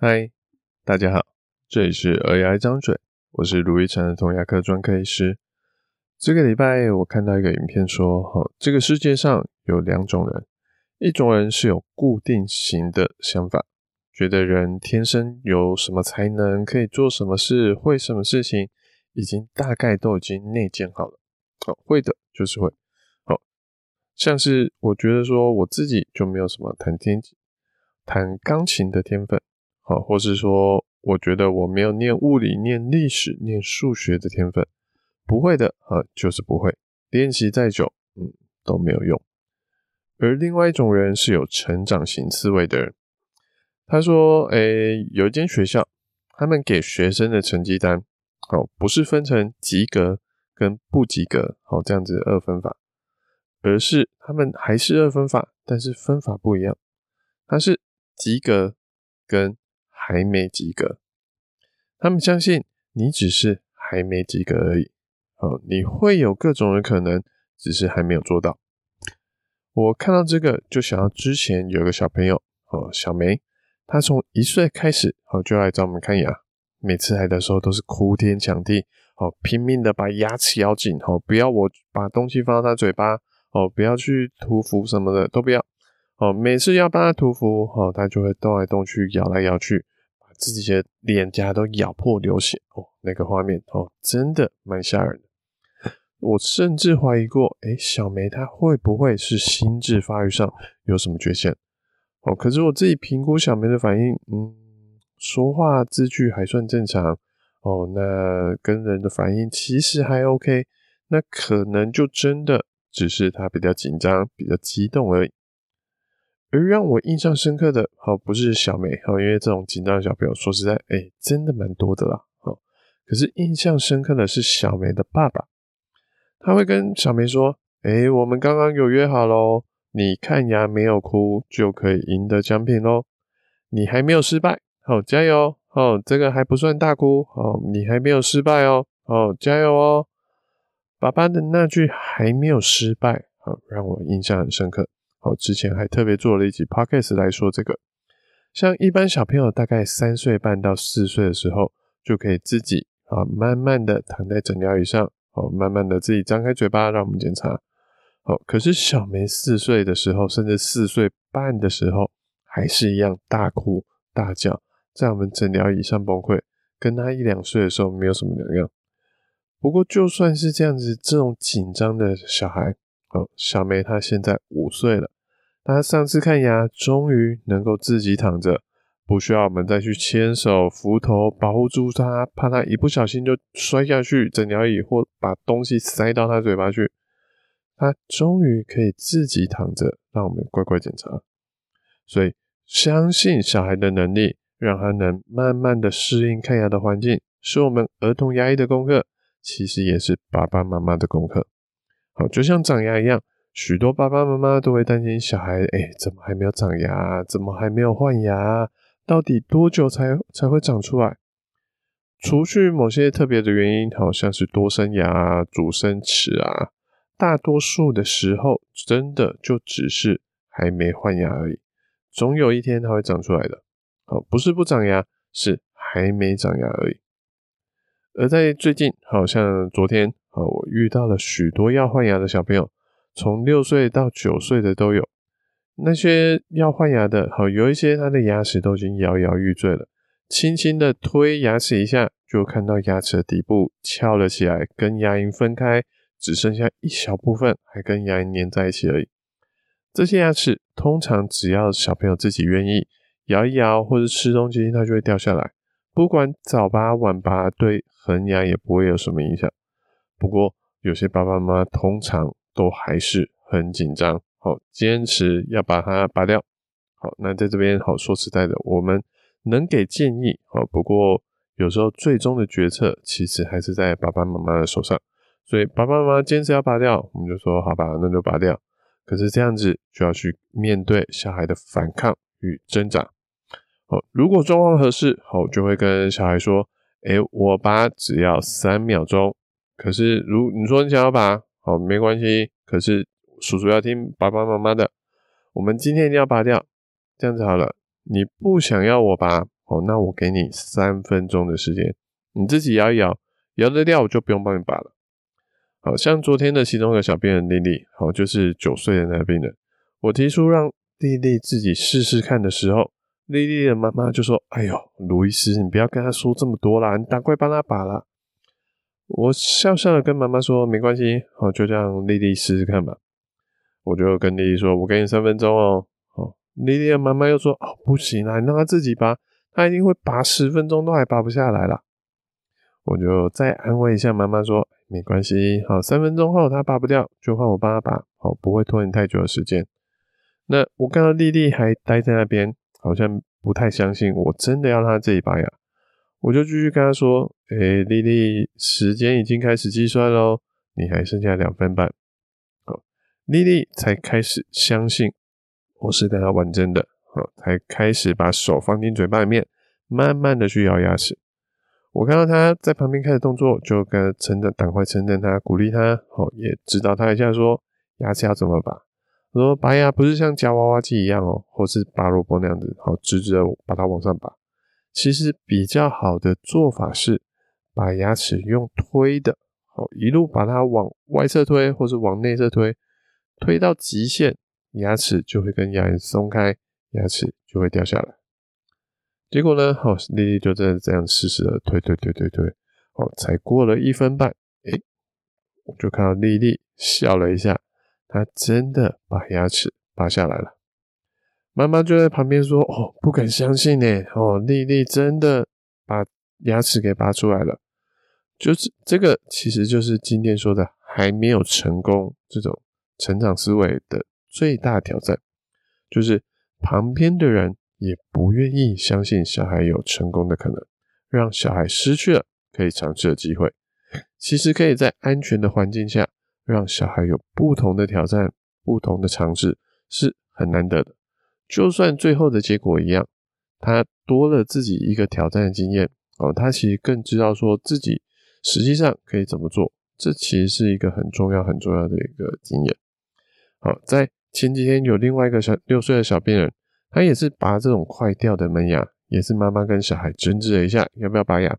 嗨，大家好，这里是儿牙一张嘴，我是卢奕成的童牙科专科医师。这个礼拜我看到一个影片说，哈，这个世界上有两种人，一种人是有固定型的想法，觉得人天生有什么才能，可以做什么事，会什么事情，已经大概都已经内建好了，好，会的就是会，好，像是我觉得说我自己就没有什么弹天弹钢琴的天分。啊，或是说，我觉得我没有念物理、念历史、念数学的天分，不会的啊，就是不会。练习再久，嗯，都没有用。而另外一种人是有成长型思维的人，他说：“诶，有一间学校，他们给学生的成绩单，哦，不是分成及格跟不及格，好，这样子二分法，而是他们还是二分法，但是分法不一样，它是及格跟。”还没及格，他们相信你只是还没及格而已。哦，你会有各种的可能，只是还没有做到。我看到这个，就想到之前有个小朋友，哦，小梅，她从一岁开始，哦，就来找我们看牙。每次来的时候都是哭天抢地，哦，拼命的把牙齿咬紧，哦，不要我把东西放到她嘴巴，哦，不要去涂氟什么的都不要。哦，每次要帮她涂氟，哦，她就会动来动去，咬来咬去。自己的脸颊都咬破流血哦，那个画面哦，真的蛮吓人的。我甚至怀疑过，诶，小梅她会不会是心智发育上有什么缺陷？哦，可是我自己评估小梅的反应，嗯，说话字句还算正常哦，那跟人的反应其实还 OK，那可能就真的只是她比较紧张、比较激动而已。而让我印象深刻的，好，不是小梅，好，因为这种紧张的小朋友，说实在，哎、真的蛮多的啦，好，可是印象深刻的是小梅的爸爸，他会跟小梅说，哎、我们刚刚有约好喽，你看牙没有哭，就可以赢得奖品喽，你还没有失败，好，加油，哦，这个还不算大哭，哦，你还没有失败哦，好，加油哦，爸爸的那句还没有失败，好，让我印象很深刻。我，之前还特别做了一集 podcast 来说这个，像一般小朋友大概三岁半到四岁的时候，就可以自己啊慢慢的躺在诊疗椅上，哦，慢慢的自己张开嘴巴让我们检查。好，可是小梅四岁的时候，甚至四岁半的时候，还是一样大哭大叫，在我们诊疗椅上崩溃，跟她一两岁的时候没有什么两样。不过就算是这样子，这种紧张的小孩。哦，小梅她现在五岁了，他上次看牙终于能够自己躺着，不需要我们再去牵手扶头保护住他，怕他一不小心就摔下去诊疗椅或把东西塞到他嘴巴去。他终于可以自己躺着，让我们乖乖检查。所以相信小孩的能力，让他能慢慢的适应看牙的环境，是我们儿童牙医的功课，其实也是爸爸妈妈的功课。好，就像长牙一样，许多爸爸妈妈都会担心小孩，哎、怎么还没有长牙？怎么还没有换牙？到底多久才才会长出来？除去某些特别的原因，好像是多生牙、阻生齿啊，大多数的时候，真的就只是还没换牙而已。总有一天它会长出来的。好，不是不长牙，是还没长牙而已。而在最近，好像昨天。我遇到了许多要换牙的小朋友，从六岁到九岁的都有。那些要换牙的，好，有一些他的牙齿都已经摇摇欲坠了，轻轻的推牙齿一下，就看到牙齿的底部翘了起来，跟牙龈分开，只剩下一小部分还跟牙龈粘在一起而已。这些牙齿通常只要小朋友自己愿意摇一摇或者吃东西，它就会掉下来。不管早拔晚拔，对恒牙也不会有什么影响。不过，有些爸爸妈妈通常都还是很紧张，好，坚持要把它拔掉。好，那在这边好说实在的，我们能给建议，好，不过有时候最终的决策其实还是在爸爸妈妈的手上。所以爸爸妈妈坚持要拔掉，我们就说好吧，那就拔掉。可是这样子就要去面对小孩的反抗与挣扎。好，如果状况合适，好，就会跟小孩说：“诶，我拔只要三秒钟。”可是，如你说你想要拔，哦，没关系。可是叔叔要听爸爸妈妈的，我们今天一定要拔掉，这样子好了。你不想要我拔，哦，那我给你三分钟的时间，你自己摇一摇，摇得掉我就不用帮你拔了。好像昨天的其中一个小病人丽丽，好，就是九岁的那个病人，我提出让丽丽自己试试看的时候，丽丽的妈妈就说：“哎呦，卢医师，你不要跟她说这么多啦，你赶快帮她拔了。”我笑笑的跟妈妈说：“没关系，好，就这样丽丽试试看吧。”我就跟丽丽说：“我给你三分钟哦。”好，丽丽的妈妈又说：“哦，不行啦，你让她自己拔，她一定会拔十分钟都还拔不下来啦。”我就再安慰一下妈妈说：“没关系，好，三分钟后她拔不掉，就换我帮她拔，好，不会拖你太久的时间。”那我看到丽丽还待在那边，好像不太相信我真的要让她自己拔牙。我就继续跟他说：“诶、欸，丽丽，时间已经开始计算喽，你还剩下两分半。”好，丽丽才开始相信我是跟她玩真的，好，才开始把手放进嘴巴里面，慢慢的去咬牙齿。我看到她在旁边开始动作，就跟称赞，赶快称赞她，鼓励她，好，也指导她一下说，牙齿要怎么拔。说拔牙不是像夹娃娃机一样哦，或是拔萝卜那样子，好，直直的把它往上拔。其实比较好的做法是把牙齿用推的，哦，一路把它往外侧推，或是往内侧推，推到极限，牙齿就会跟牙龈松开，牙齿就会掉下来。结果呢，好，丽丽就真的这样试试的推推推推推，哦，才过了一分半，诶，我就看到丽丽笑了一下，她真的把牙齿拔下来了。妈妈就在旁边说：“哦，不敢相信呢！哦，丽丽真的把牙齿给拔出来了。就是这个，其实就是今天说的还没有成功这种成长思维的最大挑战，就是旁边的人也不愿意相信小孩有成功的可能，让小孩失去了可以尝试的机会。其实可以在安全的环境下，让小孩有不同的挑战、不同的尝试，是很难得的。”就算最后的结果一样，他多了自己一个挑战的经验哦，他其实更知道说自己实际上可以怎么做，这其实是一个很重要很重要的一个经验。好，在前几天有另外一个小六岁的小病人，他也是拔这种快掉的门牙，也是妈妈跟小孩争执了一下要不要拔牙，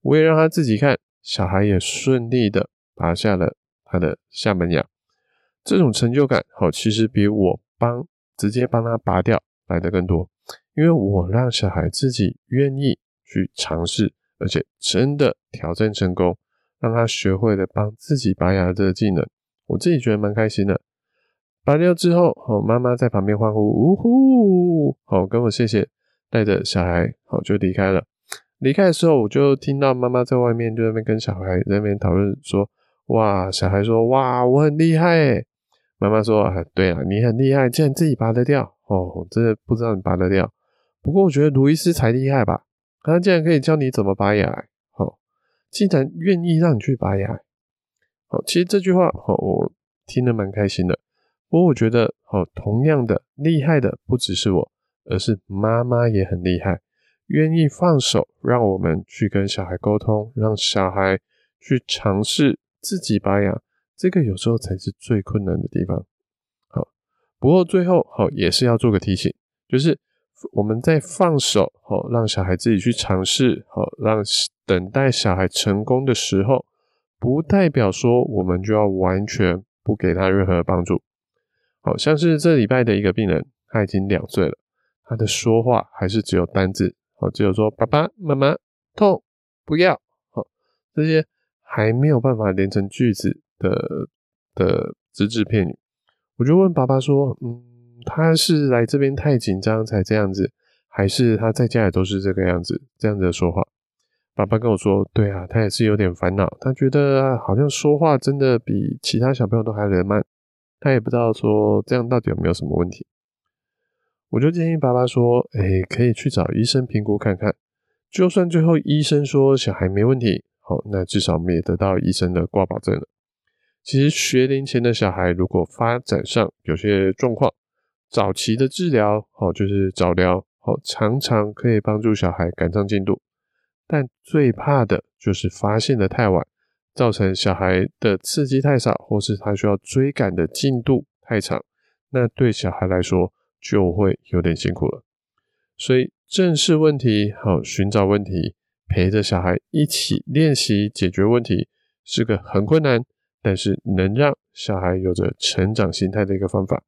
我也让他自己看，小孩也顺利的拔下了他的下门牙，这种成就感好，其实比我帮。直接帮他拔掉来得更多，因为我让小孩自己愿意去尝试，而且真的挑战成功，让他学会了帮自己拔牙的这个技能，我自己觉得蛮开心的。拔掉之后，好，妈妈在旁边欢呼，呜呼，好，跟我谢谢，带着小孩，好，就离开了。离开的时候，我就听到妈妈在外面就在那边跟小孩在那边讨论说，哇，小孩说，哇，我很厉害诶。妈妈说：“啊，对啊，你很厉害，竟然自己拔得掉哦！真的不知道你拔得掉。不过我觉得卢医师才厉害吧？他竟然可以教你怎么拔牙，哦，竟然愿意让你去拔牙。好，其实这句话，哦，我听得蛮开心的。不过我觉得，哦，同样的厉害的不只是我，而是妈妈也很厉害，愿意放手让我们去跟小孩沟通，让小孩去尝试自己拔牙。”这个有时候才是最困难的地方。好，不过最后好也是要做个提醒，就是我们在放手好，让小孩自己去尝试好，让等待小孩成功的时候，不代表说我们就要完全不给他任何帮助。好像是这礼拜的一个病人，他已经两岁了，他的说话还是只有单字，好，只有说爸爸妈妈痛不要，好，这些还没有办法连成句子。的的只字片语，我就问爸爸说：“嗯，他是来这边太紧张才这样子，还是他在家也都是这个样子，这样子说话？”爸爸跟我说：“对啊，他也是有点烦恼，他觉得好像说话真的比其他小朋友都还来慢，他也不知道说这样到底有没有什么问题。”我就建议爸爸说：“哎，可以去找医生评估看看，就算最后医生说小孩没问题，好，那至少我们也得到医生的挂保证了。”其实学龄前的小孩，如果发展上有些状况，早期的治疗，好，就是早疗，好，常常可以帮助小孩赶上进度。但最怕的就是发现的太晚，造成小孩的刺激太少，或是他需要追赶的进度太长，那对小孩来说就会有点辛苦了。所以正视问题，好寻找问题，陪着小孩一起练习解决问题，是个很困难，但是能让小孩有着成长心态的一个方法。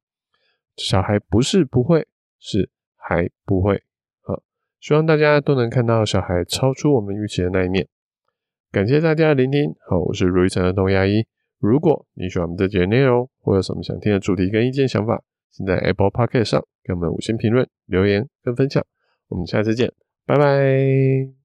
小孩不是不会，是还不会。好，希望大家都能看到小孩超出我们预期的那一面。感谢大家的聆听，好，我是如意城的童牙医。如果你喜欢我们这节内容，或有什么想听的主题跟意见想法，请在 Apple Podcast 上给我们五星评论、留言跟分享。我们下次见，拜拜。